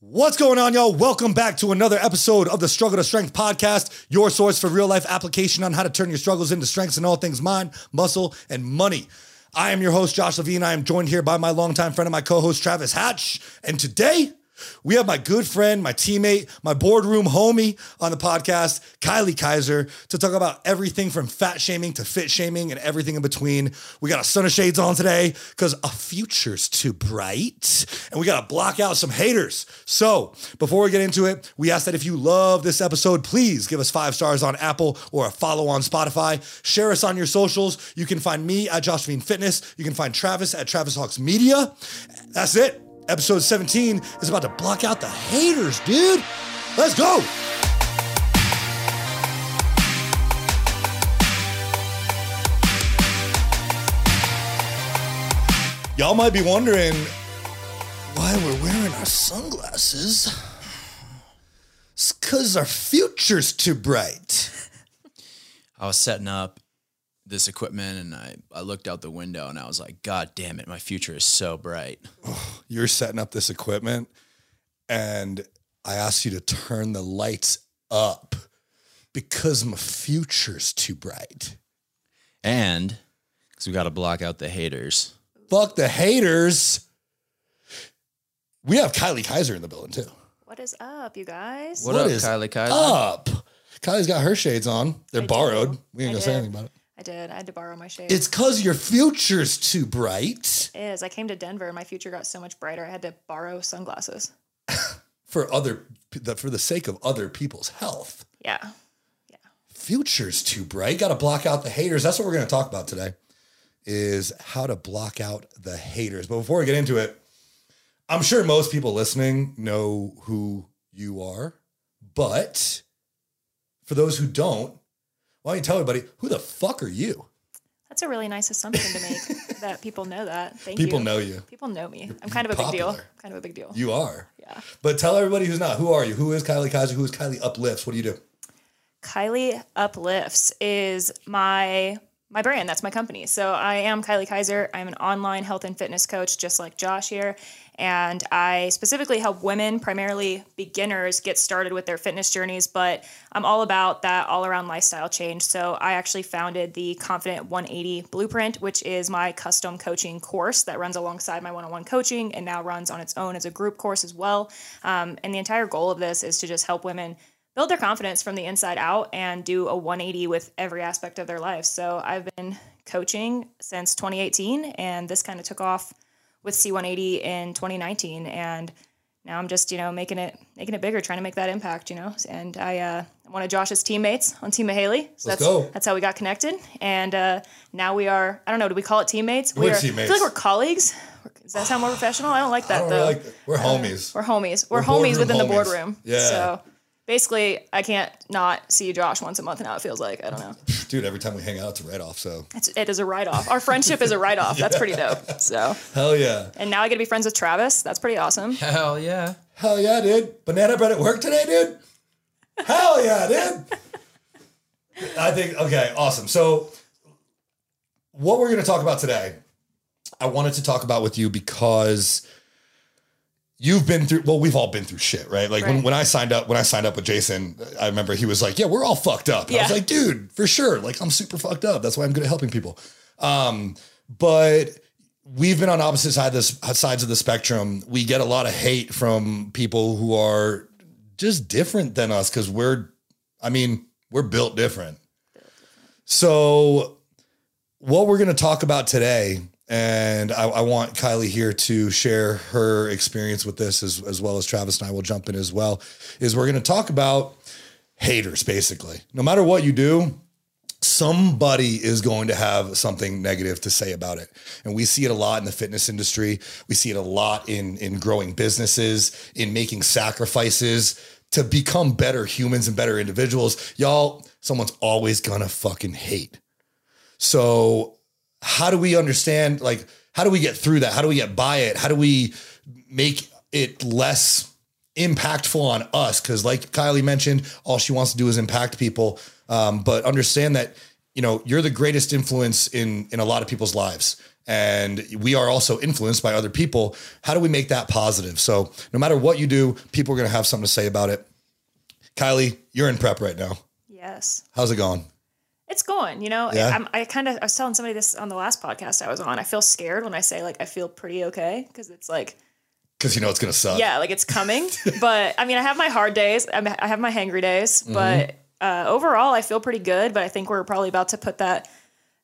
What's going on, y'all? Welcome back to another episode of the Struggle to Strength podcast, your source for real life application on how to turn your struggles into strengths in all things mind, muscle, and money. I am your host, Josh Levine. I am joined here by my longtime friend and my co host, Travis Hatch. And today, we have my good friend, my teammate, my boardroom homie on the podcast, Kylie Kaiser, to talk about everything from fat shaming to fit shaming and everything in between. We got a sun of shades on today because a future's too bright and we got to block out some haters. So before we get into it, we ask that if you love this episode, please give us five stars on Apple or a follow on Spotify. Share us on your socials. You can find me at Josh Levine Fitness. You can find Travis at Travis Hawks Media. That's it episode 17 is about to block out the haters, dude. Let's go. Y'all might be wondering why we're wearing our sunglasses. It's because our future's too bright. I was setting up this equipment and I, I looked out the window and I was like, God damn it, my future is so bright. You're setting up this equipment and I asked you to turn the lights up because my future's too bright. And because we got to block out the haters. Fuck the haters. We have Kylie Kaiser in the building too. What is up, you guys? What, What up, is Kylie Kaiser? Up. Kylie's got her shades on. They're I do. borrowed. We ain't I gonna say anything about it. I did. I had to borrow my shades. It's cause your future's too bright It is. I came to Denver and my future got so much brighter. I had to borrow sunglasses. for other for the sake of other people's health. Yeah. Yeah. future's too bright. Got to block out the haters. That's what we're going to talk about today is how to block out the haters. But before we get into it, I'm sure most people listening know who you are. But for those who don't, why don't you tell everybody who the fuck are you? That's a really nice assumption to make that people know that. Thank you. People know you. People know me. I'm kind of a big deal. popular. Kind of a big deal. You are. yeah. But tell everybody who's not. Who are you? Who is Kylie Kaiser? Who is Kylie Uplifts? What do you do? Kylie Uplifts is my my brand. That's my company. So I am Kylie Kaiser. I'm an online health and fitness coach, just like Josh here. And I specifically help women, primarily beginners, get started with their fitness journeys. But I'm all about that all around lifestyle change. So I actually founded the Confident 180 Blueprint, which is my custom coaching course that runs alongside my one on one coaching and now runs on its own as a group course as well. Um, and the entire goal of this is to just help women build their confidence from the inside out and do a 180 with every aspect of their life. So I've been coaching since 2018 and this kind of took off with C180 in 2019 and now I'm just, you know, making it making it bigger, trying to make that impact, you know. And I uh I'm one of Josh's teammates on Team Mahaley. So Let's that's go. that's how we got connected. And uh now we are I don't know, do we call it teammates? We're teammates. I feel like we're colleagues. Does that sound more professional? I don't like that don't though. really like that. We're homies. We're homies. We're, We're homies within the boardroom. Yeah. So basically, I can't not see Josh once a month, and how it feels like. I don't know. Dude, every time we hang out, it's a write off. So It's, it is a write off. Our friendship is a write off. That's pretty dope. So, hell yeah. and now I get to be friends with Travis. That's pretty awesome. Hell yeah. Hell yeah, dude. Banana bread at work today, dude? Hell yeah, dude. I think, okay, awesome. So, what we're going to talk about today, I wanted to talk about with you because you've been through, well, we've all been through shit, right? Like when, Right. when I signed up, when I signed up with Jason, I remember he was like, yeah, we're all fucked up. And I was like, dude, for sure. Like, I'm super fucked up. That's why I'm good at helping people. Um, but we've been on opposite side of this, sides of the spectrum. We get a lot of hate from people who are just different than us because we're, I mean, we're built different. So, what we're going to talk about today, and I, I want Kylie here to share her experience with this as, as well as Travis and I will jump in as well, is we're going to talk about haters basically. No matter what you do, somebody is going to have something negative to say about it. And we see it a lot in the fitness industry. We see it a lot in, in growing businesses, in making sacrifices to become better humans and better individuals. Y'all, someone's always gonna fucking hate. So, how do we understand? Like, how do we get through that? How do we get by it? How do we make it less impactful on us? Because, like Kylie mentioned, all she wants to do is impact people. Um, but understand that you know, you're the greatest influence in in a lot of people's lives. And we are also influenced by other people. How do we make that positive? So no matter what you do, people are going to have something to say about it. Kylie, you're in prep right now. Yes. How's it going? It's going, you know. Yeah. I'm, I kind of I was telling somebody this on the last podcast I was on. I feel scared when I say like I feel pretty okay because it's like Because you know it's going to suck. yeah, like it's coming. but I mean, I have my hard days. I have my hangry days. Mm-hmm. But uh, overall, I feel pretty good. But I think we're probably about to put that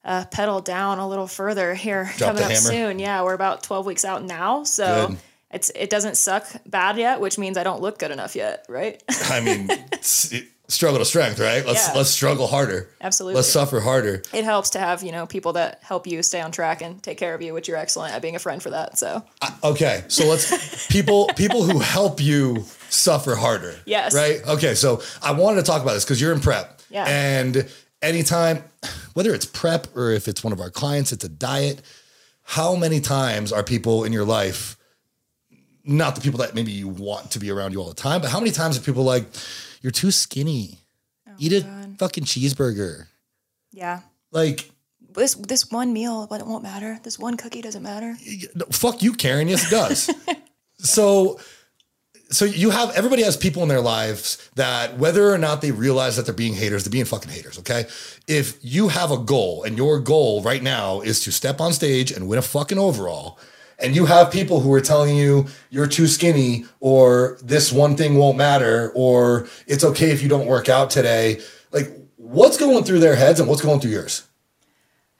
uh, pedal down a little further here Drop coming up hammer. soon. Yeah, we're about 12 weeks out now, so. Good. It's, it doesn't suck bad yet, which means I don't look good enough yet, right? I mean, it- struggle to strength, right? Let's Yeah. let's struggle harder. Absolutely. Let's suffer harder. it helps to have you know people that help you stay on track and take care of you, which you're excellent at being a friend for that. So Okay, so let's people people who help you suffer harder. Yes. Right. Okay, so I wanted to talk about this because you're in prep. Yeah. And anytime, whether it's prep or if it's one of our clients, it's a diet. How many times are people in your life? Not the people that maybe you want to be around you all the time, but how many times are people like, "You're too skinny. Oh Eat a fucking cheeseburger." yeah, Like, this this one meal, but it won't matter. This one cookie doesn't matter. No, fuck you, Karen. Yes, it does. so, so you have everybody has people in their lives that whether or not they realize that they're being haters, they're being fucking haters. Okay, if you have a goal and your goal right now is to step on stage and win a fucking overall. And you have people who are telling you you're too skinny, or this one thing won't matter, or it's okay if you don't work out today. Like, what's going through their heads and what's going through yours?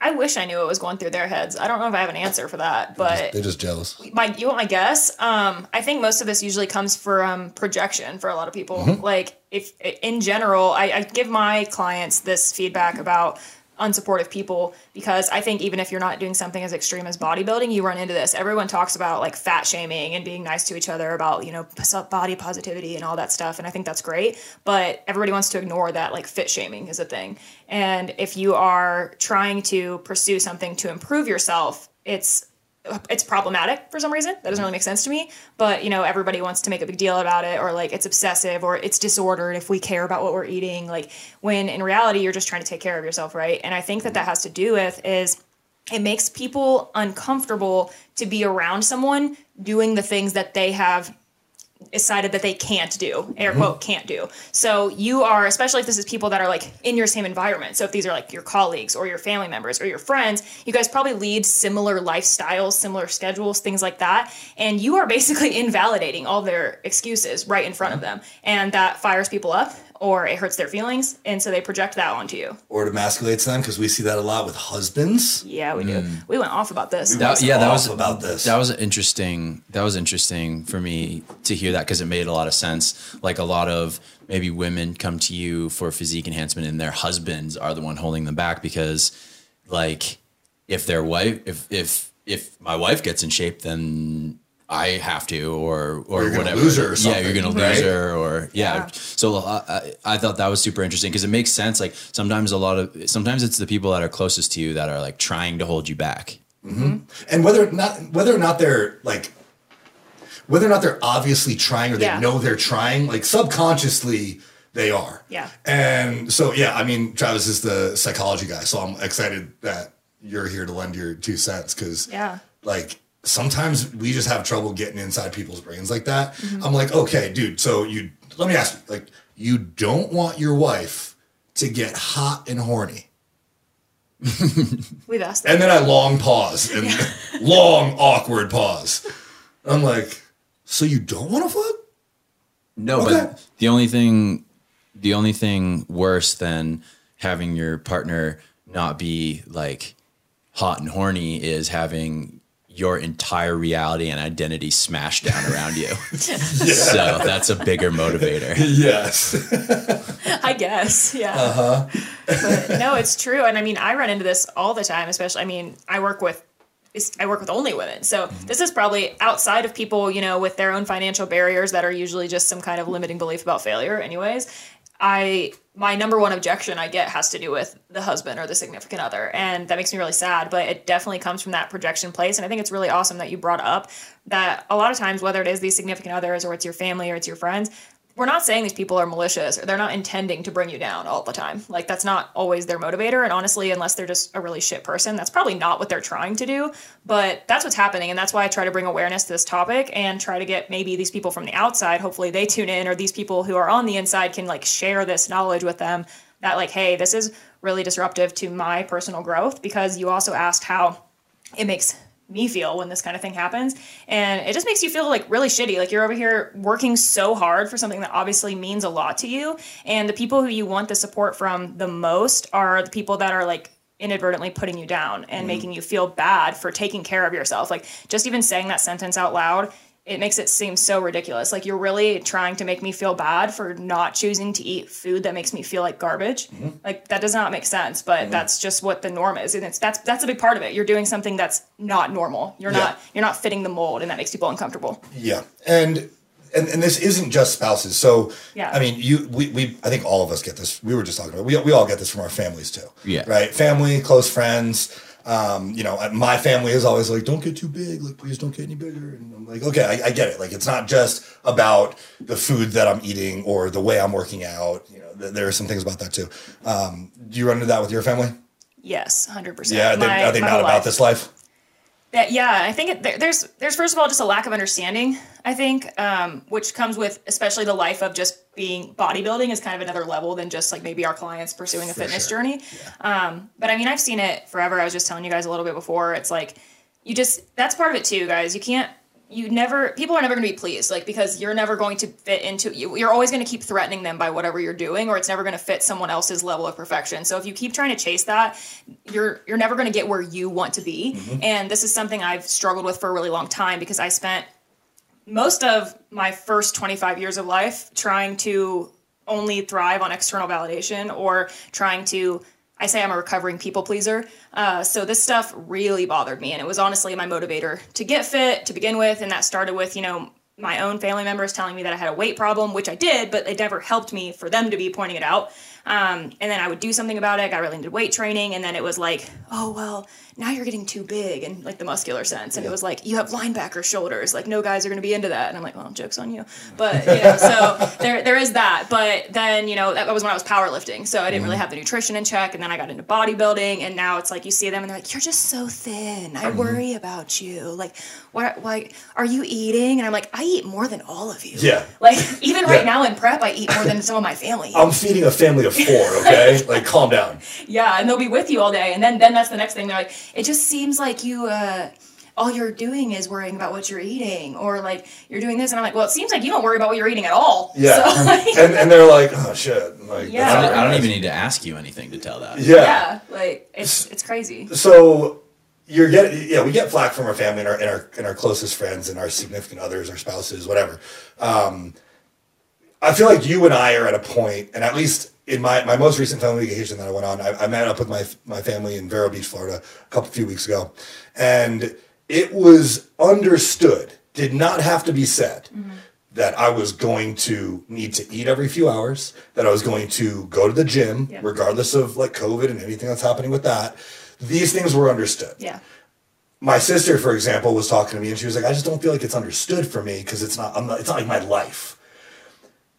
I wish I knew what was going through their heads. I don't know if I have an answer for that, but They're just jealous. my you want my guess? Um, I think most of this usually comes from projection for a lot of people. Mm-hmm. Like if in general, I, I give my clients this feedback about unsupportive people because I think even if you're not doing something as extreme as bodybuilding, you run into this. Everyone talks about like fat shaming and being nice to each other about, you know, body positivity and all that stuff. And I think that's great. But everybody wants to ignore that like fit shaming is a thing. And if you are trying to pursue something to improve yourself, it's it's problematic for some reason. That doesn't really make sense to me. But you know, everybody wants to make a big deal about it, or like it's obsessive, or it's disordered if we care about what we're eating. Like when in reality, you're just trying to take care of yourself, right? And I think that that has to do with is it makes people uncomfortable to be around someone doing the things that they have decided that they can't do air mm-hmm. quote can't do. So you are especially if this is people that are like in your same environment. So if these are like your colleagues or your family members or your friends you guys probably lead similar lifestyles similar schedules things like that. And you are basically invalidating all their excuses right in front of them. And that fires people up or it hurts their feelings and so they project that onto you or it emasculates them because we see that a lot with husbands. yeah we do mm. we went off about this That, yeah, that was about this. That was interesting. That was interesting for me to hear that because it made a lot of sense. Like a lot of maybe women come to you for physique enhancement, and their husbands are the one holding them back because, like, if their wife, if if if my wife gets in shape, then I have to, or or, you're whatever. lose her or yeah, you're gonna right? lose her, or yeah. Yeah. So uh, I, I thought that was super interesting because it makes sense. Like sometimes a lot of sometimes it's the people that are closest to you that are like trying to hold you back. and whether or not whether or not they're like whether or not they're obviously trying or they Yeah. know they're trying, like subconsciously they are. Yeah. And so yeah, I mean, Travis is the psychology guy, so I'm excited that you're here to lend your two cents because Yeah. like sometimes we just have trouble getting inside people's brains like that. Mm-hmm. I'm like, okay, dude, so you let me ask you, like, you don't want your wife to get hot and horny. we've asked that And then I long pause and long awkward pause. I'm like, so you don't want to fuck? No, Okay. but the only thing, the only thing worse than having your partner not be like hot and horny is having your entire reality and identity smashed down around you. So that's a bigger motivator. Yes. I guess, yeah. Uh-huh. no, it's true, and I mean, I run into this all the time. Especially, I mean, I work with. I work with only women, so this is probably outside of people, you know, with their own financial barriers that are usually just some kind of limiting belief about failure. Anyways, I my number one objection I get has to do with the husband or the significant other, and that makes me really sad. But it definitely comes from that projection place, and I think it's really awesome that you brought up that a lot of times, whether it is these significant others or it's your family or it's your friends, we're not saying these people are malicious or they're not intending to bring you down all the time. Like that's not always their motivator. And honestly, unless they're just a really shit person, that's probably not what they're trying to do. But that's what's happening. And that's why I try to bring awareness to this topic and try to get maybe these people from the outside, hopefully they tune in, or these people who are on the inside can like share this knowledge with them that like, hey, this is really disruptive to my personal growth because you also asked how it makes me feel when this kind of thing happens. And it just makes you feel like really shitty. Like you're over here working so hard for something that obviously means a lot to you. And the people who you want the support from the most are the people that are like inadvertently putting you down and mm making you feel bad for taking care of yourself. Like just even saying that sentence out loud it makes it seem so ridiculous. Like you're really trying to make me feel bad for not choosing to eat food that makes me feel like garbage. Mm-hmm. Like that does not make sense, but mm-hmm. that's just what the norm is. And it's that's that's a big part of it. You're doing something that's not normal. You're yeah. not you're not fitting the mold and that makes people uncomfortable. Yeah. And and, and this isn't just spouses. So yeah. I mean, you we, we I think all of us get this. We were just talking about we we all get this from our families too. Yeah. Right? Family, close friends um, you know, my family is always like, don't get too big, like please don't get any bigger. And I'm like, okay, I, I, get it. Like it's not just about the food that I'm eating or the way I'm working out. You know, th- there are some things about that too. Um, do you run into that with your family? Yes, hundred percent. Yeah, my, are they not about life. this life? That, yeah, I think it, there, there's there's first of all just a lack of understanding. I think, um, which comes with especially the life of just being bodybuilding is kind of another level than just like maybe our clients pursuing a For fitness sure. journey. Yeah. Um, but I mean, I've seen it forever. I was just telling you guys a little bit before. It's like you just that's part of it too, guys. You can't you never people are never going to be pleased like because you're never going to fit into you you're always going to keep threatening them by whatever you're doing or it's never going to fit someone else's level of perfection so if you keep trying to chase that you're you're never going to get where you want to be mm-hmm. and this is something i've struggled with for a really long time because i spent most of my first 25 years of life trying to only thrive on external validation or trying to I say I'm a recovering people pleaser. Uh, so this stuff really bothered me. And it was honestly my motivator to get fit to begin with. And that started with, you know, my own family members telling me that I had a weight problem, which I did, but it never helped me for them to be pointing it out. Um, and then I would do something about it. got really into weight training. And then it was like, oh, well, now you're getting too big in like the muscular sense. And yeah. it was like, you have linebacker shoulders. Like, no guys are going to be into that. And I'm like, well, joke's on you. But, you know, so there, there is that. But then, you know, that was when I was powerlifting. So I didn't mm-hmm. really have the nutrition in check. And then I got into bodybuilding. And now it's like you see them and they're like, you're just so thin. I mm-hmm. worry about you. Like, what, like, are you eating? And I'm like, I eat more than all of you. Yeah. Like, even right now in prep, I eat more than some of my family. I'm feeding a family of four, okay? like, calm down. Yeah, and they'll be with you all day. And then, then that's the next thing. They're like, it just seems like you, uh, all you're doing is worrying about what you're eating or like you're doing this and i'm like well it seems like you don't worry about what you're eating at all yeah so, like, and, and they're like oh shit like yeah I don't, I don't, even need to ask you anything to tell that yeah yeah like it's it's crazy so you're getting yeah we get flack from our family and our and our, and our closest friends and our significant others our spouses whatever um, i feel like you and i are at a point and at least in my, my most recent family vacation that I went on, I, I, met up with my my family in Vero Beach, Florida, a couple few weeks ago, and it was understood, did not have to be said, mm-hmm. that I was going to need to eat every few hours, that I was going to go to the gym, yeah. regardless of like COVID and anything that's happening with that. These things were understood. Yeah. My sister, for example, was talking to me, and she was like, "I just don't feel like it's understood for me because it's not, not, it's not like my life."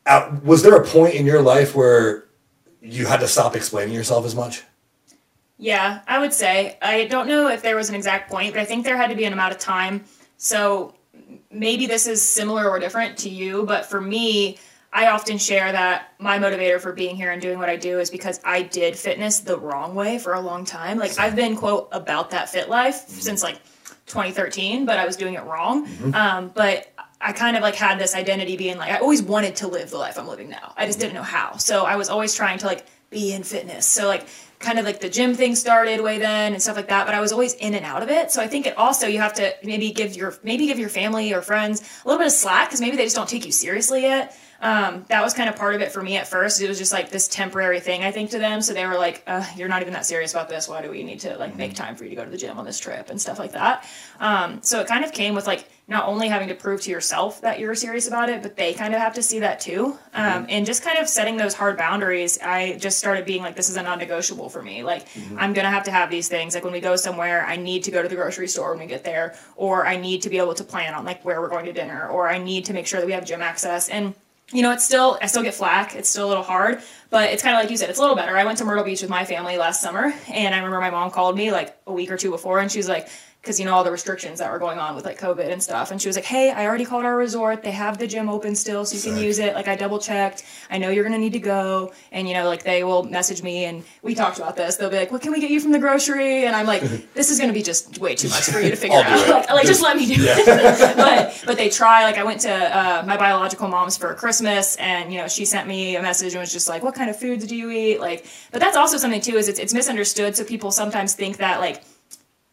At, was there a point in your life where you had to stop explaining yourself as much? Yeah, I would say. I don't know if there was an exact point, but I think there had to be an amount of time. So maybe this is similar or different to you, but for me, I often share that my motivator for being here and doing what I do is because I did fitness the wrong way for a long time. Like I've been quote about that fit life mm-hmm. since like 2013, but I was doing it wrong. Mm-hmm. Um, but I kind of like had this identity being like I always wanted to live the life I'm living now. I just didn't know how. So I was always trying to like be in fitness. So like kind of like the gym thing started way then and stuff like that, but I was always in and out of it. So I think it also you have to maybe give your maybe give your family or friends a little bit of slack because maybe they just don't take you seriously yet um, that was kind of part of it for me at first. It was just like this temporary thing, I think, to them. So they were like, uh, "You're not even that serious about this. Why do we need to like make mm-hmm. time for you to go to the gym on this trip and stuff like that?" Um, so it kind of came with like not only having to prove to yourself that you're serious about it, but they kind of have to see that too. Um, mm-hmm. And just kind of setting those hard boundaries, I just started being like, "This is a non-negotiable for me. Like, mm-hmm. I'm gonna have to have these things. Like when we go somewhere, I need to go to the grocery store when we get there, or I need to be able to plan on like where we're going to dinner, or I need to make sure that we have gym access and." You know, it's still I still get flack. It's still a little hard, but it's kind of like you said. It's a little better. I went to Myrtle Beach with my family last summer, and I remember my mom called me like a week or two before, and she was like, because you know all the restrictions that were going on with like COVID and stuff. And she was like, "Hey, I already called our resort. They have the gym open still, so you can use it. Like I double checked. I know you're gonna need to go, and you know like they will message me and we talked about this. They'll be like, "What can we get you from the grocery?" And I'm like, "This is gonna be just way too much for you to figure out. Like, like just let me do it." but but they try. Like I went to uh, my biological mom's for Christmas, and you know she sent me a message and was just like, "What kind of foods do you eat?" Like, but that's also something too is it's it's misunderstood. So people sometimes think that like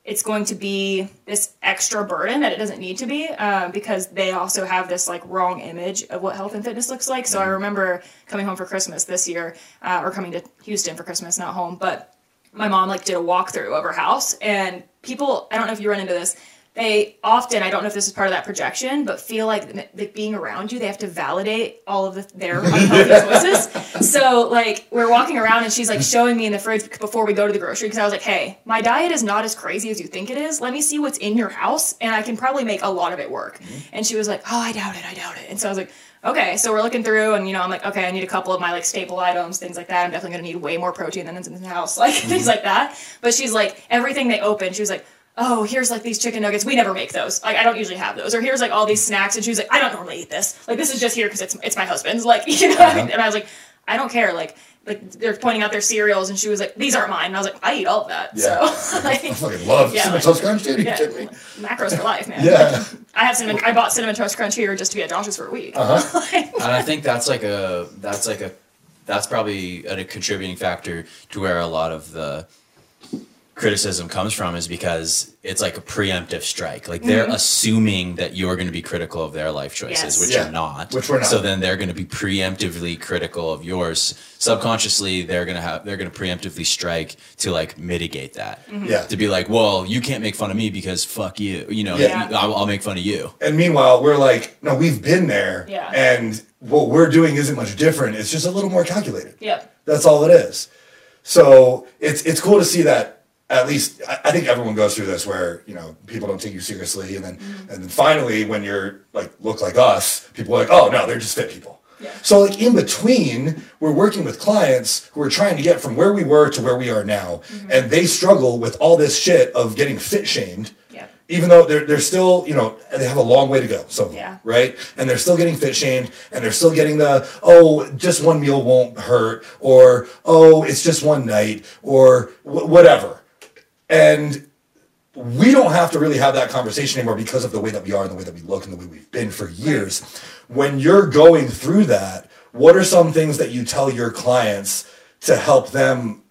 it's going to be this extra burden that it doesn't need to be um, because they also have this like wrong image of what health and fitness looks like. So I remember coming home for Christmas this year, uh, or coming to Houston for Christmas, not home, but my mom like did a walkthrough of her house, and people I don't know if you run into this. They often, I don't know if this is part of that projection, but feel like, like being around you, they have to validate all of the, their unhealthy choices. So, like, we're walking around and she's like showing me in the fridge before we go to the grocery because I was like, hey, my diet is not as crazy as you think it is. Let me see what's in your house and I can probably make a lot of it work. Mm-hmm. And she was like, oh, I doubt it. I doubt it. And so I was like, okay. So we're looking through and, you know, I'm like, okay, I need a couple of my like staple items, things like that. I'm definitely going to need way more protein than is in the house, like things mm-hmm. like that. But she's like, everything they open, she was like, oh, here's like these chicken nuggets. We never make those. Like I don't usually have those. Or here's like all these snacks. And she was like, I don't normally eat this. Like this is just here because it's it's my husband's. Like you know. What I mean? And I was like, I don't care. Like like they're pointing out their cereals, and she was like, these aren't mine. And I was like, I eat all of that. Yeah. So like, I fucking love Yeah, cinnamon like- toast crunch, dude. Yeah, me? macros for life, man. Yeah. Like, I have cinnamon. I bought cinnamon toast crunch here just to be at Josh's for a week. Uh-huh. and I think that's like a that's like a that's probably a, contributing factor to where a lot of the criticism comes from is because it's like a preemptive strike. Like they're mm-hmm. assuming that you're going to be critical of their life choices, Yes. which Yeah. you're not. Which we're not. So then they're going to be preemptively critical of yours. Subconsciously, they're going to have they're going to preemptively strike to like mitigate that. Mm-hmm. Yeah. To be like, well, you can't make fun of me because fuck you. You know, Yeah. I'll, I'll make fun of you. And meanwhile, we're like, no, we've been there. Yeah. And what we're doing isn't much different. It's just a little more calculated. Yeah. That's all it is. So it's it's cool to see that at least I, think everyone goes through this where you know people don't take you seriously, and then mm-hmm. and then finally when you're like look like us, people are like, oh no, they're just fit people. Yeah. So like in between, we're working with clients who are trying to get from where we were to where we are now, mm-hmm. and they struggle with all this shit of getting fit shamed. Yeah. Even though they're they're still, you know, they have a long way to go. So Yeah. right? And they're still getting fit shamed and they're still getting the, oh, just one meal won't hurt, or oh, it's just one night, or wh- whatever. And we don't have to really have that conversation anymore because of the way that we are and the way that we look and the way we've been for years. When you're going through that, what are some things that you tell your clients to help them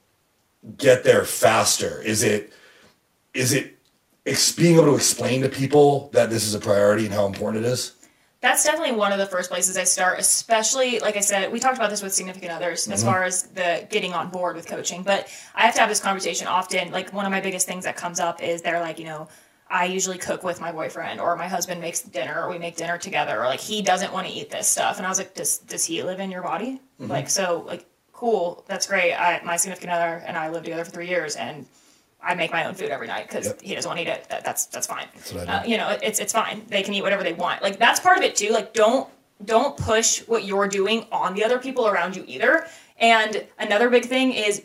get there faster? Is it is it ex- being able to explain to people that this is a priority and how important it is? That's definitely one of the first places I start, especially like I said, we talked about this with significant others as mm-hmm. far as the getting on board with coaching. But I have to have this conversation often. Like one of my biggest things that comes up is they're like, you know, I usually cook with my boyfriend or my husband makes dinner or we make dinner together or like he doesn't want to eat this stuff. And I was like, does does he live in your body? Mm-hmm. Like so like cool, that's great. I my significant other and I lived together for three years and I make my own food every night because Yep. he doesn't want to eat it. That, that's that's fine. what I Uh, you know, it's it's fine. They can eat whatever they want. Like that's part of it too. Like don't don't push what you're doing on the other people around you either. And another big thing is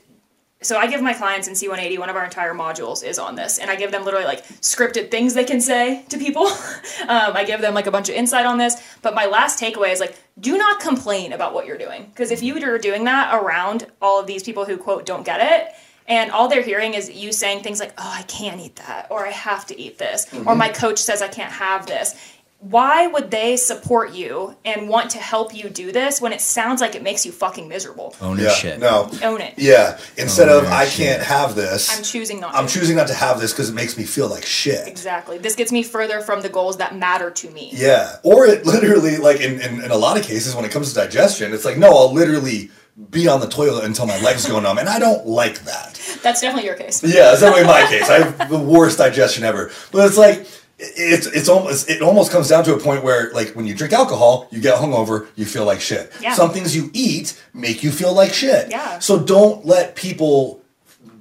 so I give my clients in C180, one of our entire modules is on this, and I give them literally like scripted things they can say to people. um, I give them like a bunch of insight on this. But my last takeaway is like, do not complain about what you're doing. Because if you are doing that around all of these people who quote don't get it, and all they're hearing is you saying things like, oh, I can't eat that, or I have to eat this, or mm-hmm. my coach says I can't have this. Why would they support you and want to help you do this when it sounds like it makes you fucking miserable? Own your shit. No. Own it. Yeah. Instead Oh, of I shit. can't have this, I'm choosing not I'm to. choosing not to have this because it makes me feel like shit. Exactly. This gets me further from the goals that matter to me. Yeah. Or it literally, like in, in, in a lot of cases, when it comes to digestion, it's like, no, I'll literally be on the toilet until my legs go numb. And I don't like that. That's definitely your case. Yeah, that's definitely my case. I have the worst digestion ever. But it's like it's it's almost it almost comes down to a point where like when you drink alcohol, you get hungover, you feel like shit. Yeah. Some things you eat make you feel like shit. Yeah. So don't let people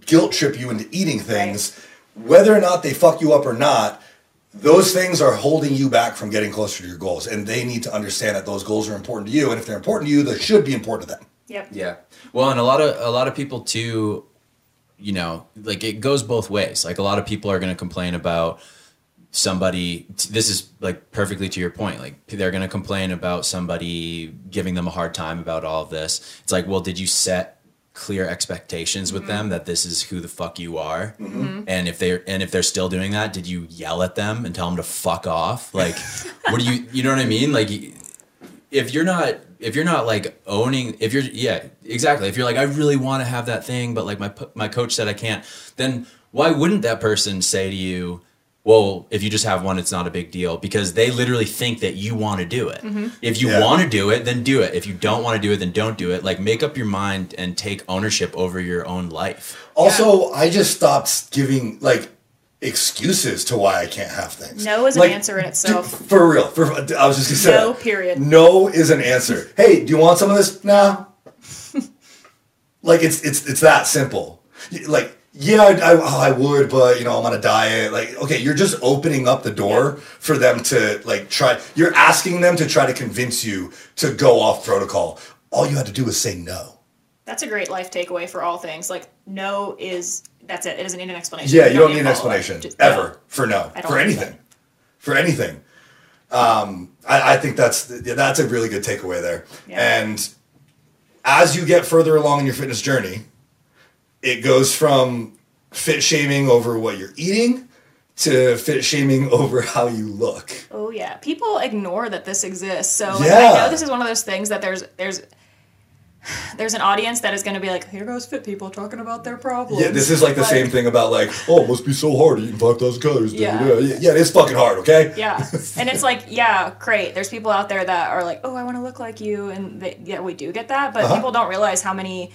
guilt trip you into eating things, whether or not they fuck you up or not. those things are holding you back from getting closer to your goals. And they need to understand that those goals are important to you. And if they're important to you, they should be important to them. Yep. Yeah. Well, and a lot of a lot of people too, you know, like it goes both ways. Like a lot of people are going to complain about somebody this is like perfectly to your point like they're going to complain about somebody giving them a hard time about all of this it's like well did you set clear expectations with mm-hmm. them that this is who the fuck you are mm-hmm. and if they're and if they're still doing that did you yell at them and tell them to fuck off like what do you you know what i mean like if you're not if you're not like owning if you're yeah exactly. If you're like i really want to have that thing but like my my coach said i can't then why wouldn't that person say to you well if you just have one it's not a big deal because they literally think that you want to do it. Mm-hmm. If you Yeah. want to do it then do it. If you don't want to do it then don't do it. Like make up your mind and take ownership over your own life. Also, I just stopped giving like excuses to why I can't have things. No is an answer in itself. dude, for real. For I was just gonna say No, that. period. No is an answer. Hey, do you want some of this? Nah. like it's it's it's that simple. Like yeah, I, I, oh, I would, but you know, I'm on a diet. Like, okay, you're just opening up the door for them to like try. You're asking them to try to convince you to go off protocol. All you had to do was say no. That's a great life takeaway for all things. Like no is that's it. It doesn't need an explanation. Yeah, you don't need an to follow it. explanation Just ever no. for no for anything, that. for anything. Um, I, I think that's yeah, that's a really good takeaway there. Yeah. And as you get further along in your fitness journey, it goes from fit shaming over what you're eating to fit shaming over how you look. Oh yeah, people ignore that this exists. So like, Yeah. I know this is one of those things that there's there's there's an audience that is going to be like, here goes fit people talking about their problems. Yeah, this is like the same thing about like, oh, it must be so hard eating five thousand calories. Yeah. Yeah. yeah, yeah, it is fucking hard. Okay. Yeah, and it's like, yeah, great. There's people out there that are like, oh, I want to look like you, and they, yeah, we do get that, but Uh-huh. people don't realize how many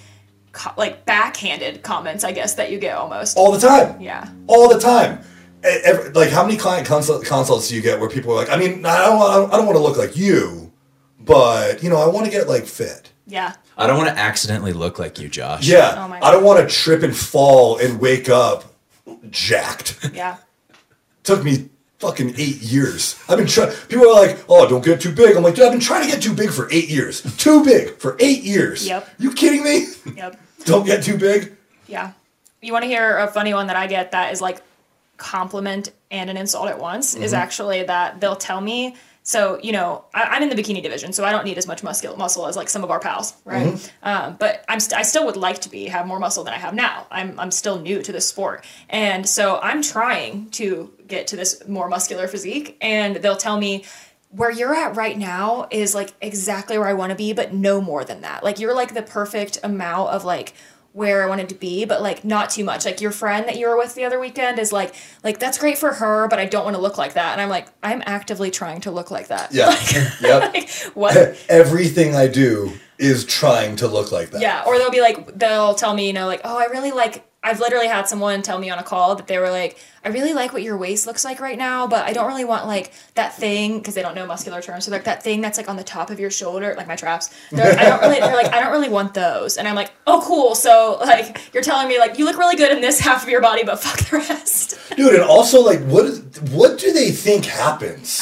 co- like backhanded comments, I guess, that you get almost. All the time. Yeah. all the time. Every- like how many client consult, consults do you get where people are like, I mean, I don't, want, I don't want to look like you, but you know, I want to get like fit. Yeah, i don't want to accidentally look like you josh Yeah, Oh my I don't want to trip and fall and wake up jacked. yeah, Took me fucking eight years. I've been trying. People are like, "Oh, don't get too big." I'm like, "Dude, I've been trying to get too big for eight years. Too big for eight years. Yep. You kidding me? yep. don't get too big." Yeah. You want to hear a funny one that I get that is like compliment and an insult at once is mm-hmm. actually that they'll tell me. So, you know, I, I'm in the bikini division, so I don't need as much muscle muscle as like some of our pals, right? Um, but I'm st- I still would like to be have more muscle than I have now. I'm I'm still new to this sport, and so I'm trying to get to this more muscular physique. And they'll tell me, where you're at right now is like exactly where I want to be, but no more than that. Like you're like the perfect amount of like where I wanted to be, but like not too much. Like your friend that you were with the other weekend is like like that's great for her, but I don't want to look like that. And I'm like, I'm actively trying to look like that. Yeah. yep. Like what? Everything I do is trying to look like that. Yeah, or they'll be like, they'll tell me, you know, like, oh, I really like. I've literally had someone tell me on a call that they were like, I really like what your waist looks like right now, but I don't really want like that thing because they don't know muscular terms. So like that thing that's like on the top of your shoulder, like my traps. They're like, I don't really. They're like, I don't really want those. And I'm like, oh, cool. So like, you're telling me like you look really good in this half of your body, but fuck the rest. Dude, and also like what is, what do they think happens?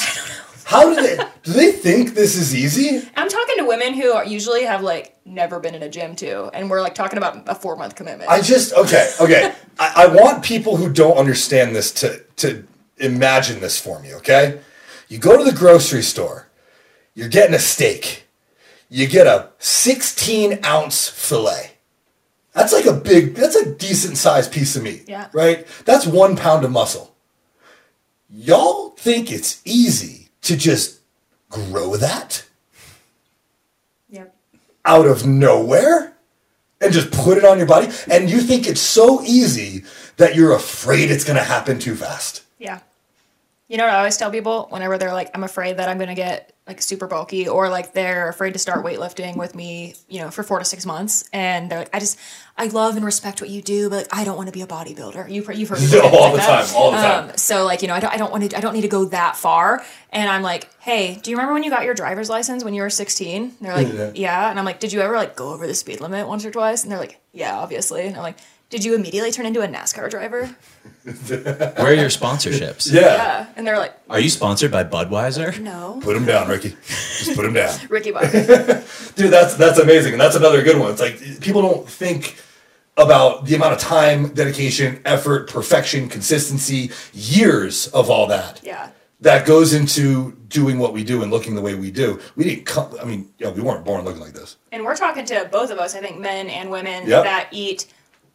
I don't know. How do they do they think this is easy? I'm talking to women who are, usually have like never been in a gym too, and we're like talking about a four month commitment. I just okay, okay. I, I want people who don't understand this to to imagine this for me, okay? You go to the grocery store, you're getting a steak. You get a 16 ounce fillet. That's like a big, that's a decent sized piece of meat. Yeah. Right? That's one pound of muscle. Y'all think it's easy to just grow that yep. out of nowhere and just put it on your body? And you think it's so easy that you're afraid it's going to happen too fast. Yeah. You know what I always tell people whenever they're like, I'm afraid that I'm going to get like super bulky or like they're afraid to start weightlifting with me, you know, for four to six months. And they're like, I just, I love and respect what you do, but I don't want to be a bodybuilder. You've, you've heard me All like the that. time, all the time. Um, so like, you know, I don't, I don't want to, I don't need to go that far. And I'm like, hey, do you remember when you got your driver's license when you were 16? They're like, Yeah. yeah. And I'm like, did you ever like go over the speed limit once or twice? And they're like, yeah, obviously. And I'm like, did you immediately turn into a NASCAR driver? Where are your sponsorships? Yeah. Yeah. And they're like, Are you sponsored by Budweiser? no. Put him down, Ricky. Just put him down. Ricky Bobby. Dude, that's that's amazing, and that's another good one. It's like people don't think about the amount of time, dedication, effort, perfection, consistency, years of all that. Yeah. That goes into doing what we do and looking the way we do. We didn't come. I mean, you know, we weren't born looking like this. And we're talking to both of us, I think men and women Yep. that eat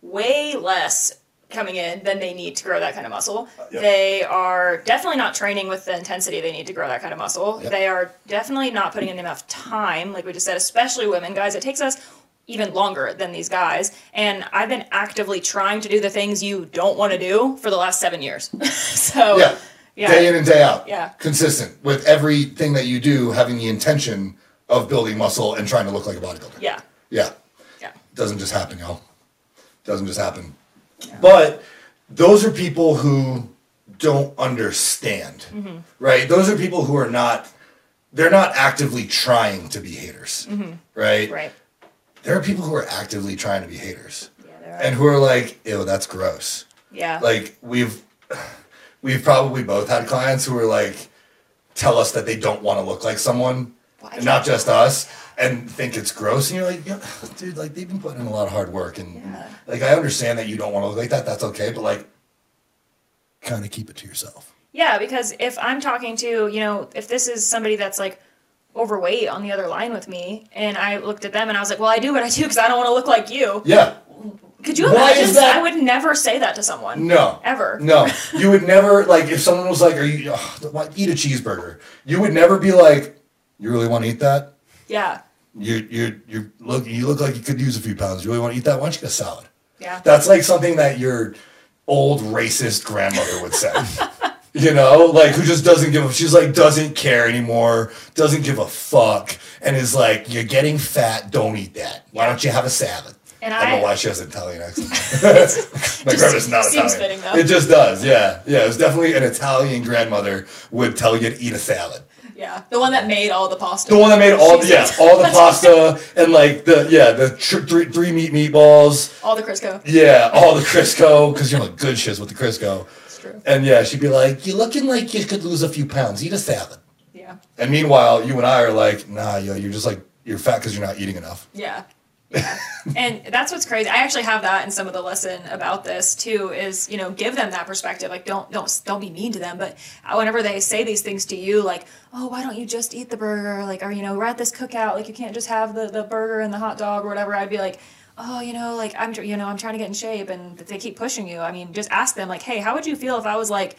way less coming in than they need to grow that kind of muscle. Uh, yep. They are definitely not training with the intensity they need to grow that kind of muscle. Yep. They are definitely not putting in enough time, like we just said, especially women. Guys, it takes us even longer than these guys. And I've been actively trying to do the things you don't want to do for the last seven years. so, Yeah. yeah. Day in and day out. Yeah. Consistent with everything that you do, having the intention of building muscle and trying to look like a bodybuilder. yeah. Yeah. Yeah. Doesn't just happen, y'all. Doesn't just happen. But those are people who don't understand, mm-hmm. right? Those are people who are not, they're not actively trying to be haters, mm-hmm. right? Right. There are people who are actively trying to be haters Yeah, there are. and who are like, ew, that's gross. yeah. Like we've, we've probably both had clients who are like, tell us that they don't want to look like someone, and not just us, and think it's gross. And you're like, yeah, dude, like they've been putting in a lot of hard work, and Yeah. like I understand that you don't want to look like that. That's okay, but like, kind of keep it to yourself. Yeah, because if I'm talking to, you know, if this is somebody that's like overweight on the other line with me, and I looked at them and I was like, well, I do what I do because I don't want to look like you. Yeah. Could you Why imagine? that- I would never say that to someone. No. Ever. No. You would never like if someone was like, "Are you why- eat a cheeseburger?" You would never be like, "You really want to eat that?" Yeah. You you you look you look like you could use a few pounds. You really want to eat that? Why don't you get a salad? Yeah. That's like something that your old racist grandmother would say. you know, like who just doesn't give a she's like doesn't care anymore, doesn't give a fuck, and is like, You're getting fat, don't eat that. Why don't you have a salad? And I don't know why she has an Italian accent. My grandmother's not seems Italian. fitting, though. It just does, yeah. Yeah, it's definitely an Italian grandmother would tell you to eat a salad. Yeah. The one that made all the pasta. The one that made all the, yeah, all the pasta and like the yeah the tr- three three meat meatballs All the Crisco. yeah, all the Crisco, because you're like good shiz with the Crisco. It's true. And yeah, she'd be like, "You're looking like you could lose a few pounds. Eat a salad." Yeah. And meanwhile, you and I are like, "Nah, yo, you're just like you're fat because you're not eating enough." Yeah. Yeah. and that's what's crazy. I actually have that in some of the lesson about this too is, you know, give them that perspective. Like don't don't don't be mean to them, but whenever they say these things to you like, "Oh, why don't you just eat the burger?" like or you know, we're at this cookout, like you can't just have the the burger and the hot dog or whatever. I'd be like, "Oh, you know, like I'm you know, I'm trying to get in shape." And they keep pushing you. I mean, just ask them like, "Hey, how would you feel if I was like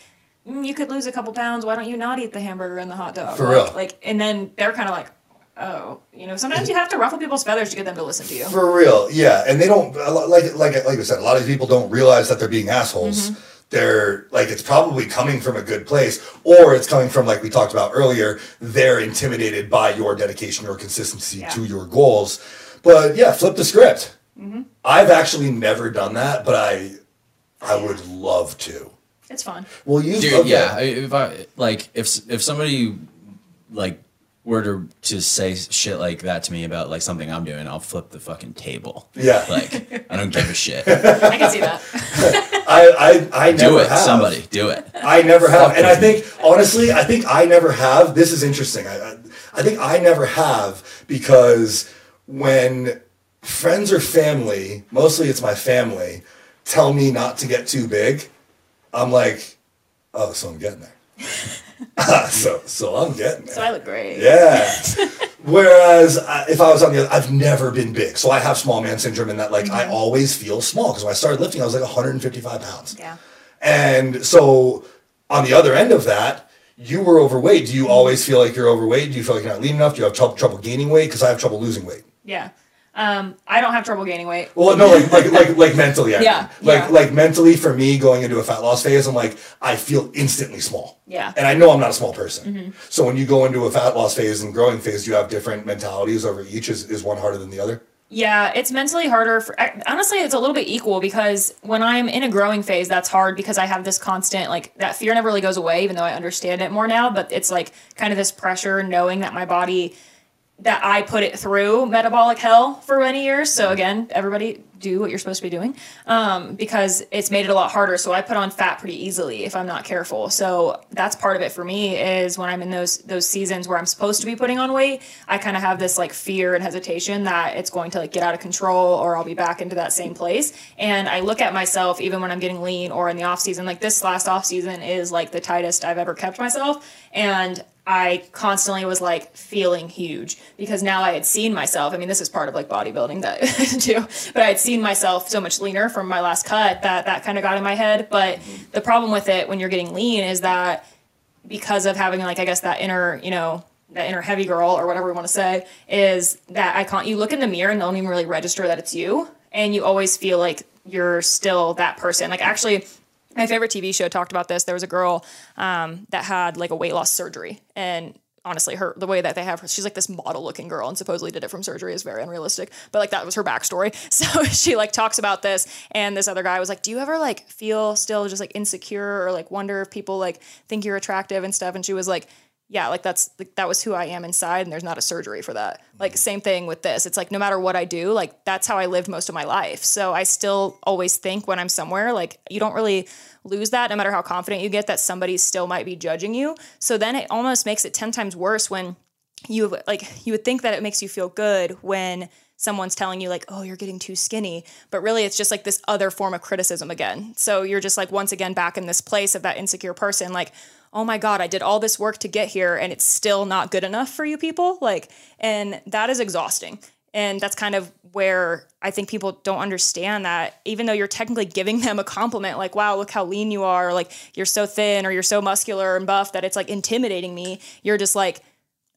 mm, you could lose a couple pounds. Why don't you not eat the hamburger and the hot dog? For like, real. Like, and then they're kind of like, oh, you know, sometimes you have to ruffle people's feathers to get them to listen to you. For real, yeah. And they don't like like like I said, a lot of people don't realize that they're being assholes. Mm-hmm. They're like it's probably coming from a good place, or it's coming from like we talked about earlier. They're intimidated by your dedication, your consistency Yeah. to your goals. But yeah, flip the script. Mm-hmm. I've actually never done that, but I I would love to. It's fun. Well, you Dude, okay. yeah. If I like, if if somebody like were to to say shit like that to me about like something I'm doing, I'll flip the fucking table. Yeah. Like I don't give a shit. I can see that. I I I Do never it, have. somebody. Do it. I never have, Fuck and I think honestly, I think I never have. This is interesting. I, I, I think I never have because when friends or family, mostly it's my family, tell me not to get too big, I'm like, oh, so I'm getting there. so so I'm getting there. So I look great. Yeah. Whereas uh, if I was on the other, I've never been big. So I have small man syndrome in that like I always feel small because when I started lifting, I was like 155 pounds. Yeah. And so on the other end of that, you were overweight. Do you always feel like you're overweight? Do you feel like you're not lean enough? Do you have trouble, trouble gaining weight? Because I have trouble losing weight. Yeah. Um, I don't have trouble gaining weight. Well, no, like like like like mentally. I Yeah, mean. Like yeah. like mentally for me going into a fat loss phase, I'm like I feel instantly small. Yeah. Mm-hmm. And I know I'm not a small person. So when you go into a fat loss phase and growing phase, you have different mentalities over each? Is is one harder than the other? Yeah, it's mentally harder for honestly it's a little bit equal because when I'm in a growing phase that's hard because I have this constant like that fear never really goes away even though I understand it more now, but it's like kind of this pressure knowing that my body that I put it through metabolic hell for many years. So again, everybody do what you're supposed to be doing um, because it's made it a lot harder. So I put on fat pretty easily if I'm not careful. So that's part of it for me is when I'm in those those seasons where I'm supposed to be putting on weight, I kind of have this like fear and hesitation that it's going to like get out of control or I'll be back into that same place. And I look at myself even when I'm getting lean or in the off season. Like this last off season is like the tightest I've ever kept myself, and I constantly was like feeling huge because now I had seen myself. I mean, this is part of like bodybuilding that too, but I had seen myself so much leaner from my last cut that that kind of got in my head. But mm-hmm. the problem with it when you're getting lean is that because of having like I guess that inner, you know, that inner heavy girl or whatever we want to say is that I can't. You look in the mirror and don't even really register that it's you, and you always feel like you're still that person. Like actually, my favorite TV show talked about this. There was a girl um, that had like a weight loss surgery, and honestly, her the way that they have her, she's like this model looking girl, and supposedly did it from surgery is very unrealistic. But like that was her backstory. So she like talks about this, and this other guy was like, "Do you ever like feel still just like insecure or like wonder if people like think you're attractive and stuff?" And she was like yeah, like that's like, that was who I am inside, and there's not a surgery for that. Like mm. same thing with this. It's like no matter what I do, like that's how I lived most of my life. So I still always think when I'm somewhere, like you don't really lose that, no matter how confident you get, that somebody still might be judging you. So then it almost makes it ten times worse when you like you would think that it makes you feel good when someone's telling you like oh you're getting too skinny but really it's just like this other form of criticism again so you're just like once again back in this place of that insecure person like oh my god i did all this work to get here and it's still not good enough for you people like and that is exhausting and that's kind of where i think people don't understand that even though you're technically giving them a compliment like wow look how lean you are or like you're so thin or you're so muscular and buff that it's like intimidating me you're just like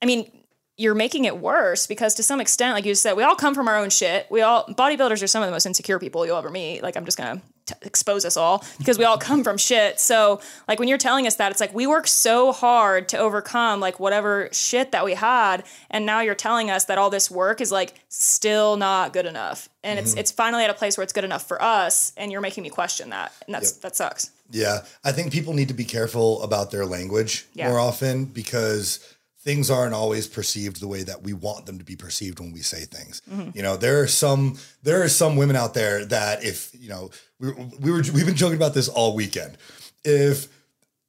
i mean you're making it worse because to some extent, like you said, we all come from our own shit. We all bodybuilders are some of the most insecure people you'll ever meet. Like I'm just gonna t- expose us all because we all come from shit. So like when you're telling us that, it's like we work so hard to overcome like whatever shit that we had, and now you're telling us that all this work is like still not good enough, and it's mm-hmm. it's finally at a place where it's good enough for us, and you're making me question that, and that's that sucks. Yeah, I think people need to be careful about their language Yeah. more often because things aren't always perceived the way that we want them to be perceived when we say things. Mm-hmm. You know, there are some there are some women out there that if you know we, we were we've been joking about this all weekend. If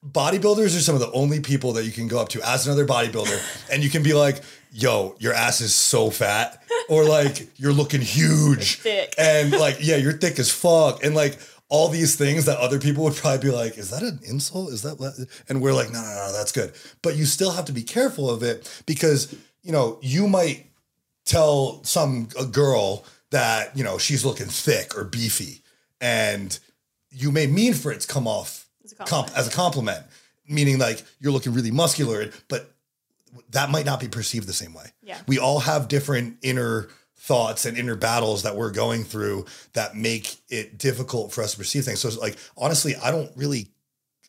bodybuilders are some of the only people that you can go up to as another bodybuilder and you can be like, yo, your ass is so fat. Or like you're looking huge. Thick. And like, yeah, you're thick as fuck. And like all these things that other people would probably be like, is that an insult? Is that what? And we're like, no, no, no, that's good. But you still have to be careful of it because, you know, you might tell some a girl that, you know, she's looking thick or beefy. And you may mean for it to come off As a comp- as a compliment, meaning like you're looking really muscular, but that might not be perceived the same way. Yeah. We all have different inner thoughts and inner battles that we're going through that make it difficult for us to perceive things. So it's like honestly, I don't really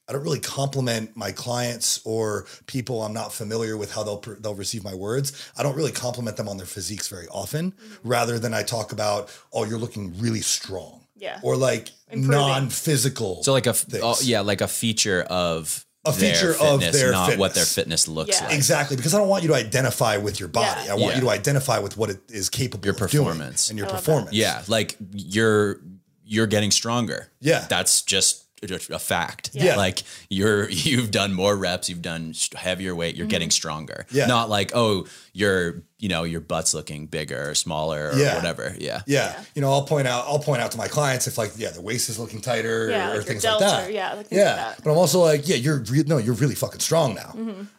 I don't really compliment my clients or people I'm not familiar with how they'll they'll receive my words. I don't really compliment them on their physiques very often, Mm-hmm. rather than I talk about, oh, you're looking really strong, Yeah. or like Improving. non-physical. So like a f- things. oh, yeah, like a feature of A their feature of their not what their fitness. fitness looks Yeah. like. Exactly, because I don't want you to identify with your body. Yeah. I want Yeah. you to identify with what it is capable Your of doing performance. and your I love that. performance. Yeah, like you're you're getting stronger. Yeah. that's just a fact. Yeah. like you're you've done more reps, you've done heavier weight, you're getting stronger. Yeah. not like oh your you know your butt's looking bigger or smaller or Yeah. whatever. Yeah, Yeah. You know, I'll point out I'll point out to my clients if like, yeah, the waist is looking tighter Yeah, or like your things like that. or- yeah, like yeah. like that. Mm-hmm. But I'm also like, yeah, you're re- no, you're really fucking strong now.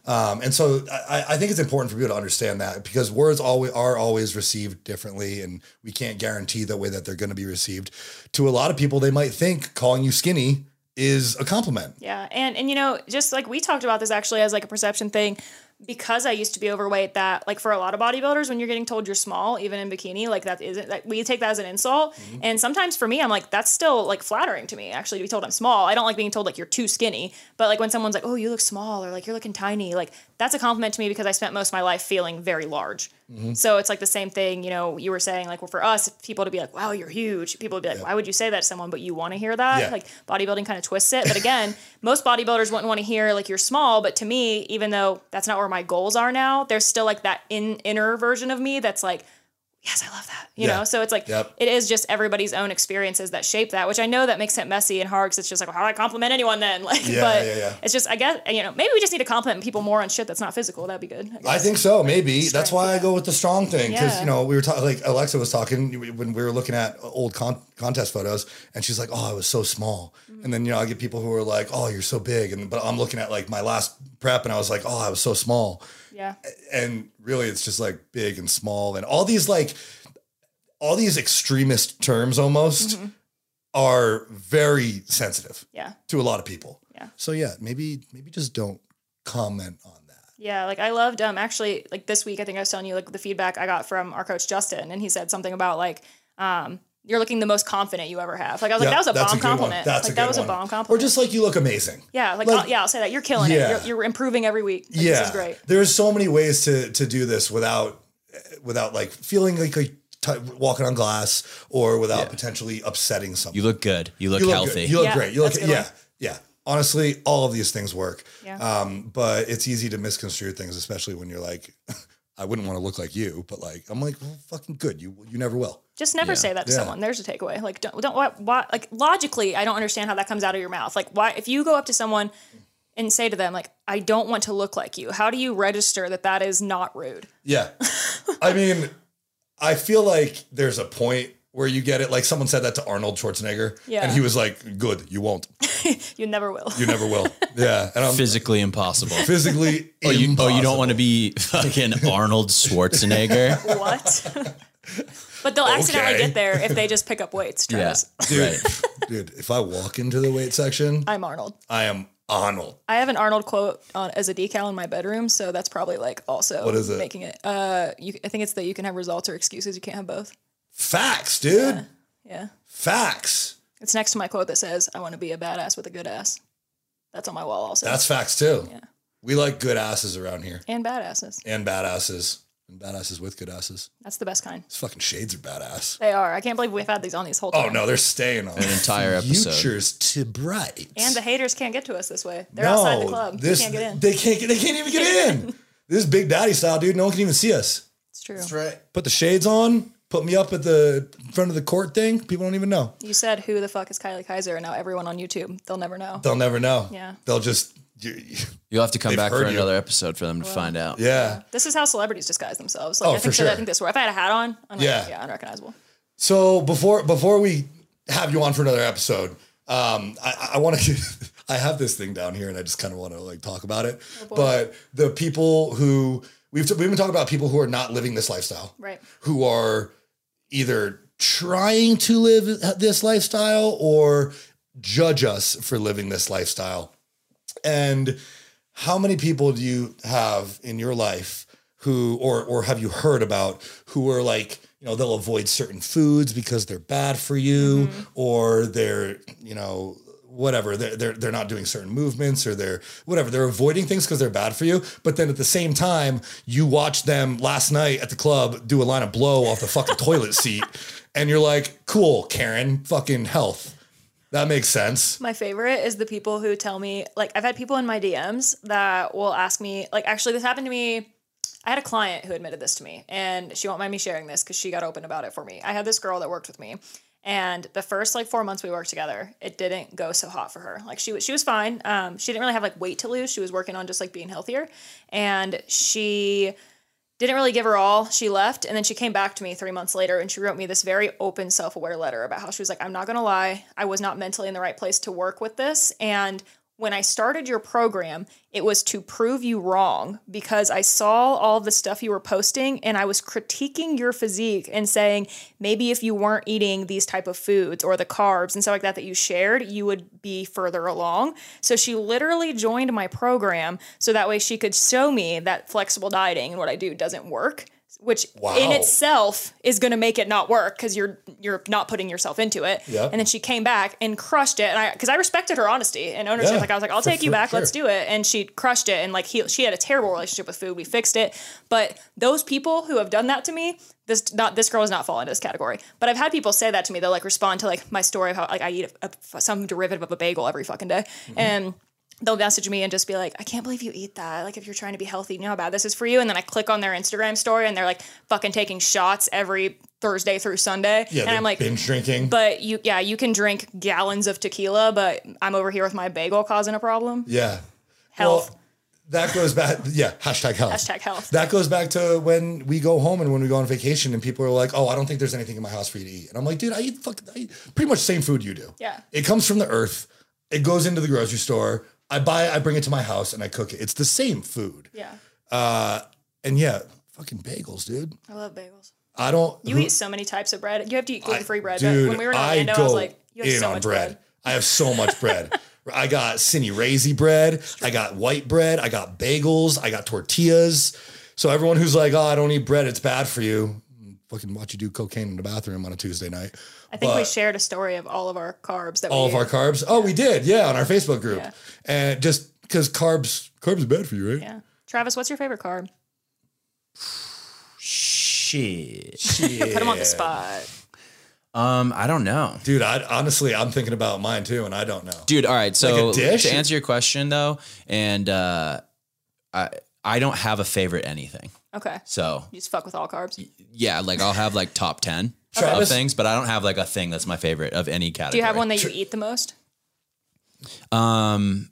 Um, and so I, I think it's important for people to understand that because words always are always received differently and we can't guarantee the way that they're going to be received. To a lot of people, they might think calling you skinny is a compliment. Yeah, and and you know, just like we talked about this actually as like a perception thing, because I used to be overweight. That like for a lot of bodybuilders, when you're getting told you're small, even in bikini, like that isn't like we take that as an insult. Mm-hmm. And sometimes for me, I'm like that's still like flattering to me actually to be told I'm small. I don't like being told like you're too skinny, but like when someone's like, oh, you look small or like you're looking tiny, like that's a compliment to me because I spent most of my life feeling very large. Mm-hmm. So it's like the same thing, you know, you were saying, like, well, for us, people to be like, wow, you're huge. People would be like, why would you say that to someone? But you want to hear that? Yeah. Like, bodybuilding kind of twists it. But again, most bodybuilders wouldn't want to hear, like, you're small. But to me, even though that's not where my goals are now, there's still like that in, inner version of me that's like, yes, I love that. You Yeah. know, so it's like Yep. it is just everybody's own experiences that shape that, which I know that makes it messy and hard because it's just like, well, how do I compliment anyone then? Like, Yeah, but yeah, it's just, I guess, you know, maybe we just need to compliment people more on shit that's not physical. That'd be good. I guess. think so. Maybe that's Strength, why I go with the strong thing because you know we were talking like Alexa was talking when we were looking at old con- contest photos, and she's like, "Oh, I was so small," Mm-hmm. and then you know I get people who are like, "Oh, you're so big," and but I'm looking at like my last prep, and I was like, "Oh, I was so small," Yeah. and really it's just like big and small, and all these like all these extremist terms almost Mm-hmm. are very sensitive Yeah. to a lot of people. Yeah. So yeah, maybe maybe just don't comment on that. Yeah, like I loved um actually like this week I think I was telling you like the feedback I got from our coach Justin and he said something about like um you're looking the most confident you ever have. Like I was like that was a that's bomb good one. compliment. That's like a that was one. a bomb compliment. Or just like you look amazing. yeah, like, like- I'll- yeah, I'll say that. You're killing Yeah. it. You're, you're improving every week. Like, yeah, This is great. There's so many ways to to do this without without like feeling like like t- walking on glass or without potentially upsetting someone. You look good. You look You look healthy. Good. You look Yeah, great. You look that's a good yeah one. yeah. Honestly, all of these things work. Yeah. Um, but it's easy to misconstrue things, especially when you're like, I wouldn't want to look like you, but like I'm like, well, fucking good. You you never will. Just never Yeah. say that to Yeah. someone. There's a takeaway. Like don't don't why, why like logically I don't understand how that comes out of your mouth. Like why if you go up to someone and say to them like I don't want to look like you. How do you register that that is not rude? Yeah. I mean, I feel like there's a point where you get it. Like someone said that to Arnold Schwarzenegger. Yeah. And he was like, good, you won't. You never will. You never will. yeah. And I'm Physically impossible. physically Oh, you, oh, you don't want to be fucking Arnold Schwarzenegger. what? but they'll accidentally Okay. get there if they just pick up weights. yeah. Dude, Right. dude, if I walk into the weight section, I'm Arnold. I am Arnold. I have an Arnold quote on as a decal in my bedroom, so that's probably like also What is it? making it. Uh, you, I think it's that you can have results or excuses. You can't have both. Facts, dude. Yeah, Facts. it's next to my quote that says, "I want to be a badass with a good ass." That's on my wall also. That's facts too. Yeah. We like good asses around here and badasses. and badasses and badasses with good asses. That's the best kind. These fucking shades are badass. They are. I can't believe we've had these on these whole oh, time. Oh no, they're staying on An entire episode. Futures to bright. And the haters can't get to us this way. They're outside the club. This, they can't get in. They can't get. They can't even get in. this is Big Daddy style, dude. No one can even see us. it's true. That's right. Put the shades on. Put me up at the front of the court thing. People don't even know. You said who the fuck is Kylie Kaiser, and now everyone on YouTube they'll never know. They'll never know. Yeah. They'll just. You, You'll have to come back for heard you. another episode for them to find out. yeah. This is how celebrities disguise themselves. Like Oh, I for think that, I think this word. If I had a hat on, I'm like, Yeah. yeah, unrecognizable. So before before we have you on for another episode, um, I, I want to. I have this thing down here, and I just kind of want to like talk about it. boy. but the people who we've we've been talking about people who are not living this lifestyle, Right. who are either trying to live this lifestyle or judge us for living this lifestyle. And how many people do you have in your life who or or have you heard about who are like, you know, they'll avoid certain foods because they're bad for you mm-hmm. or they're, you know, whatever they're, they're they're not doing certain movements or they're whatever they're avoiding things because they're bad for you but then at the same time you watch them last night at the club do a line of blow off the fucking toilet seat and you're like cool karen fucking health that makes sense My favorite is the people who tell me, like, I've had people in my DMs that will ask me, like, actually, this happened to me. I had a client who admitted this to me, and she won't mind me sharing this because she got open about it for me. I had this girl that worked with me, and the first like four months we worked together, it didn't go so hot for her. Like she was, she was fine. Um, she didn't really have like weight to lose. She was working on just like being healthier, and she didn't really give her all. She left and then she came back to me three months later and she wrote me this very open, self aware letter about how she was like, I'm not to lie. I was not mentally in the right place to work with this. And when I started your program, it was to prove you wrong because I saw all the stuff you were posting and I was critiquing your physique and saying maybe if you weren't eating these type of foods or the carbs and stuff like that that you shared, you would be further along. So she literally joined my program so that way she could show me that flexible dieting and what I do doesn't work. Which Wow. in itself is going to make it not work because you're you're not putting yourself into it. Yeah. And then she came back and crushed it, and I because I respected her honesty and ownership. Yeah, like I was like, I'll for- take you back, sure. let's do it, and she crushed it. And like he, she had a terrible relationship with food. We fixed it, but those people who have done that to me, this not this girl is not fall into this category. But I've had people say that to me. They'll like respond to like my story of how like I eat a, a, some derivative of a bagel every fucking day, Mm-hmm. and they'll message me and just be like, I can't believe you eat that. Like, if you're trying to be healthy, you know how bad this is for you. And then I click on their Instagram story and they're like fucking taking shots every Thursday through Sunday. Yeah, and I'm like, binge drinking. but you, yeah, you can drink gallons of tequila, but I'm over here with my bagel causing a problem. yeah. Health. Well, that goes back. Yeah. Hashtag health. Hashtag health. That goes back to when we go home and when we go on vacation and people are like, "Oh, I don't think there's anything in my house for you to eat." And I'm like, "Dude, I eat fucking I eat pretty much the same food you do. Yeah. It comes from the earth. It goes into the grocery store. I buy it, I bring it to my house and I cook it. It's the same food. yeah. Uh, and yeah, fucking bagels, dude. I love bagels. I don't You eat so many types of bread. You have to eat gluten free bread. Dude, when we were in I Orlando, I, go was like, you have so much bread. bread. I have so much bread. I got Cine Razy bread. I got white bread. I got bagels. I got tortillas. So everyone who's like, "Oh, I don't eat bread; it's bad for you," fucking watch you do cocaine in the bathroom on a Tuesday night. I think we shared a story of all of our carbs that All we of our carbs. Oh, we did, yeah, on our Facebook group. Yeah. And just because carbs, carbs are bad for you, right? Yeah. Travis, what's your favorite carb? Shit. Put him on the spot. Um, I don't know. Dude, I honestly, I'm thinking about mine too, and I don't know. Dude, all right. So Like dish? to answer your question though, and uh I I don't have a favorite anything. Okay. So You just fuck with all carbs. yeah, like I'll have like top ten of things, but I don't have like a thing that's my favorite of any category. Do you have one that you eat the most? Um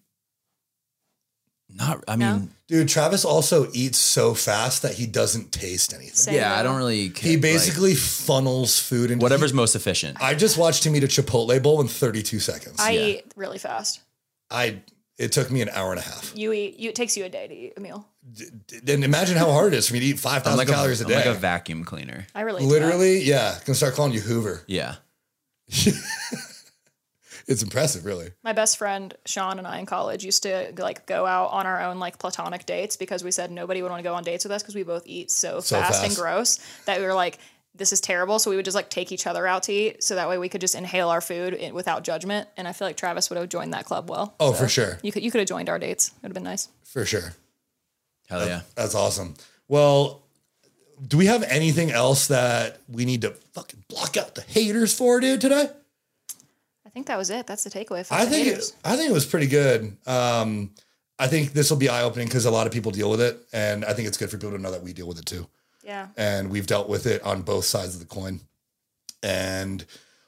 not I No? mean Dude, Travis also eats so fast that he doesn't taste anything. Same yeah, I don't really Care, He like, basically funnels food into whatever's most efficient. I just watched him eat a Chipotle bowl in 32 seconds. I Yeah. eat really fast. I it took me an hour and a half. You eat. You, it takes you a day to eat a meal. And imagine how hard it is for me to eat 5,000 I'm like calories a, a I'm day. like a vacuum cleaner. I really do that. Literally, yeah. Can start calling you Hoover. Yeah. It's impressive, really. My best friend Sean and I in college used to like go out on our own like platonic dates because we said nobody would want to go on dates with us because we both eat so, So fast, and gross that we were like, this is terrible. So we would just like take each other out to eat so that way we could just inhale our food in, without judgment. And I feel like Travis would have joined that club well. Oh, So for sure. You could you could have joined our dates. It would have been nice. For sure. Hell yeah. That's awesome. Well, do we have anything else that we need to fucking block out the haters for, dude, today? I think that was it. That's the takeaway. Fuck I the think haters. it, I think it was pretty good. Um, I think this will be eye opening because a lot of people deal with it, and I think it's good for people to know that we deal with it too. Yeah. and we've dealt with it on both sides of the coin. And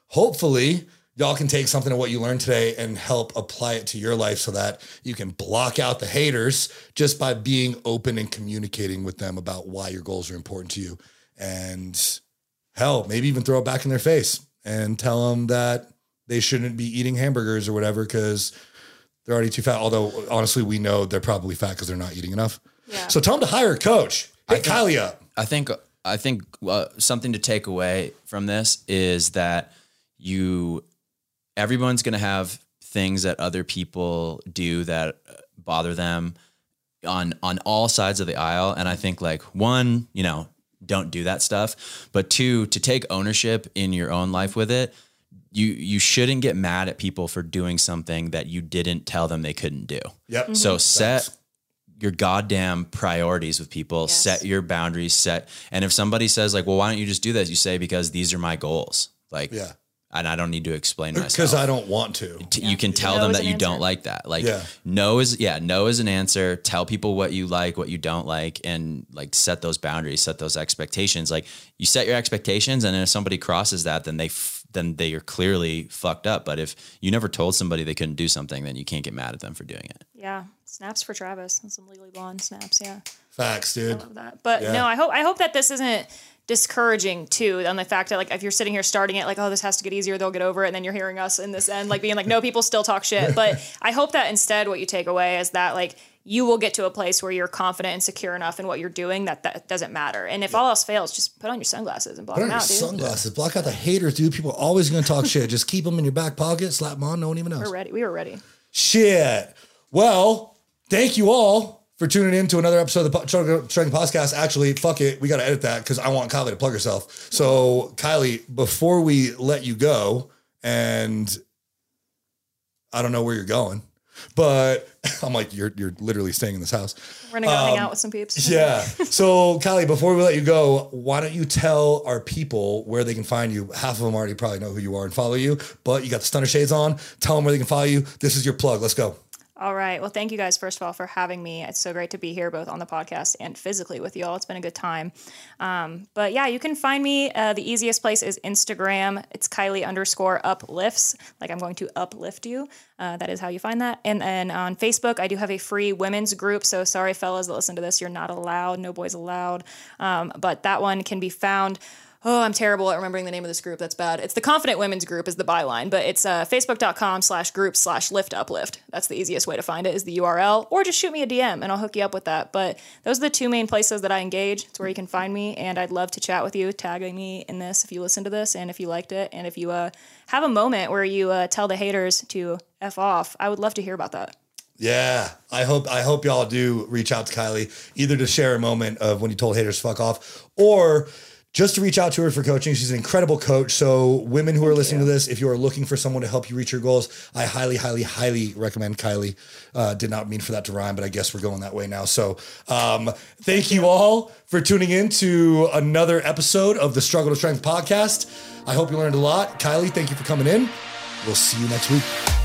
hopefully, y'all can take something of what you learned today and help apply it to your life so that you can block out the haters just by being open and communicating with them about why your goals are important to you. And hell, maybe even throw it back in their face and tell them that they shouldn't be eating hamburgers or whatever because they're already too fat. Although, honestly, we know they're probably fat because they're not eating enough. Yeah. So tell them to hire a coach. Hit Kylie up. I think I think uh, something to take away from this is that you everyone's going to have things that other people do that bother them on on all sides of the aisle and I think like one, you know, don't do that stuff, but two, to take ownership in your own life with it. You you shouldn't get mad at people for doing something that you didn't tell them they couldn't do. Yep. So set your goddamn priorities with people, Yes. set your boundaries, set. And if somebody says like, well, why don't you just do this? You say, because these are my goals. Like, Yeah. and I don't need to explain myself Because. I don't want to. T- You can tell No them that an you don't like that. Like Yeah. no is yeah, no is an answer. Tell people what you like, what you don't like, and like set those boundaries, set those expectations. Like you set your expectations, and then if somebody crosses that, then they f- then they are clearly fucked up. But if you never told somebody they couldn't do something, then you can't get mad at them for doing it. Yeah. Snaps for Travis and some legally blonde snaps. Yeah. Facts, dude. I love that. But Yeah. no, I hope I hope that this isn't discouraging too on the fact that like if you're sitting here starting it like oh this has to get easier they'll get over it and then you're hearing us in this end like being like no people still talk shit but I hope that instead what you take away is that like you will get to a place where you're confident and secure enough in what you're doing that that doesn't matter and if all else fails just put on your sunglasses and block Put on them out dude sunglasses. Block out the haters, dude. People are always going to talk shit. Just keep them in your back pocket. Slap them on. No one even knows. we're ready we were ready Shit. Well, thank you all for tuning in to another episode of the Strength podcast. Actually, fuck it. We got to edit that because I want Kylie to plug herself. So, Kylie, before we let you go, and I don't know where you're going, but I'm like, you're, you're literally staying in this house. We're gonna go hang out um, with some peeps. Yeah. So, Kylie, before we let you go, why don't you tell our people where they can find you? Half of them already probably know who you are and follow you, but you got the stunner shades on. Tell them where they can follow you. This is your plug. Let's go. All right. Well, thank you guys, first of all, for having me. It's so great to be here, both on the podcast and physically with you all. It's been a good time. Um, but yeah, you can find me. Uh, the easiest place is Instagram. It's Kylie underscore uplifts. Like I'm going to uplift you. Uh, that is how you find that. And then on Facebook, I do have a free women's group. So sorry, fellas that listen to this, you're not allowed. No boys allowed. Um, but that one can be found oh, I'm terrible at remembering the name of this group. That's bad. It's the Confident Women's Group is the byline, but it's uh, facebook.com slash group slash lift uplift. That's the easiest way to find it is the URL, or just shoot me a DM and I'll hook you up with that. But those are the two main places that I engage. It's where you can find me, and I'd love to chat with you, tagging me in this if you listen to this and if you liked it, and if you uh, have a moment where you uh, tell the haters to f off. I would love to hear about that. Yeah, I hope I hope y'all do reach out to Kylie either to share a moment of when you told haters fuck off or just to reach out to her for coaching. She's an incredible coach. So, women who are listening to this, if you are looking for someone to help you reach your goals, I highly, highly, highly recommend Kylie. Uh, did not mean for that to rhyme, but I guess we're going that way now. So, um, thank you all for tuning in to another episode of the Struggle to Strength podcast. I hope you learned a lot. Kylie, thank you for coming in. We'll see you next week.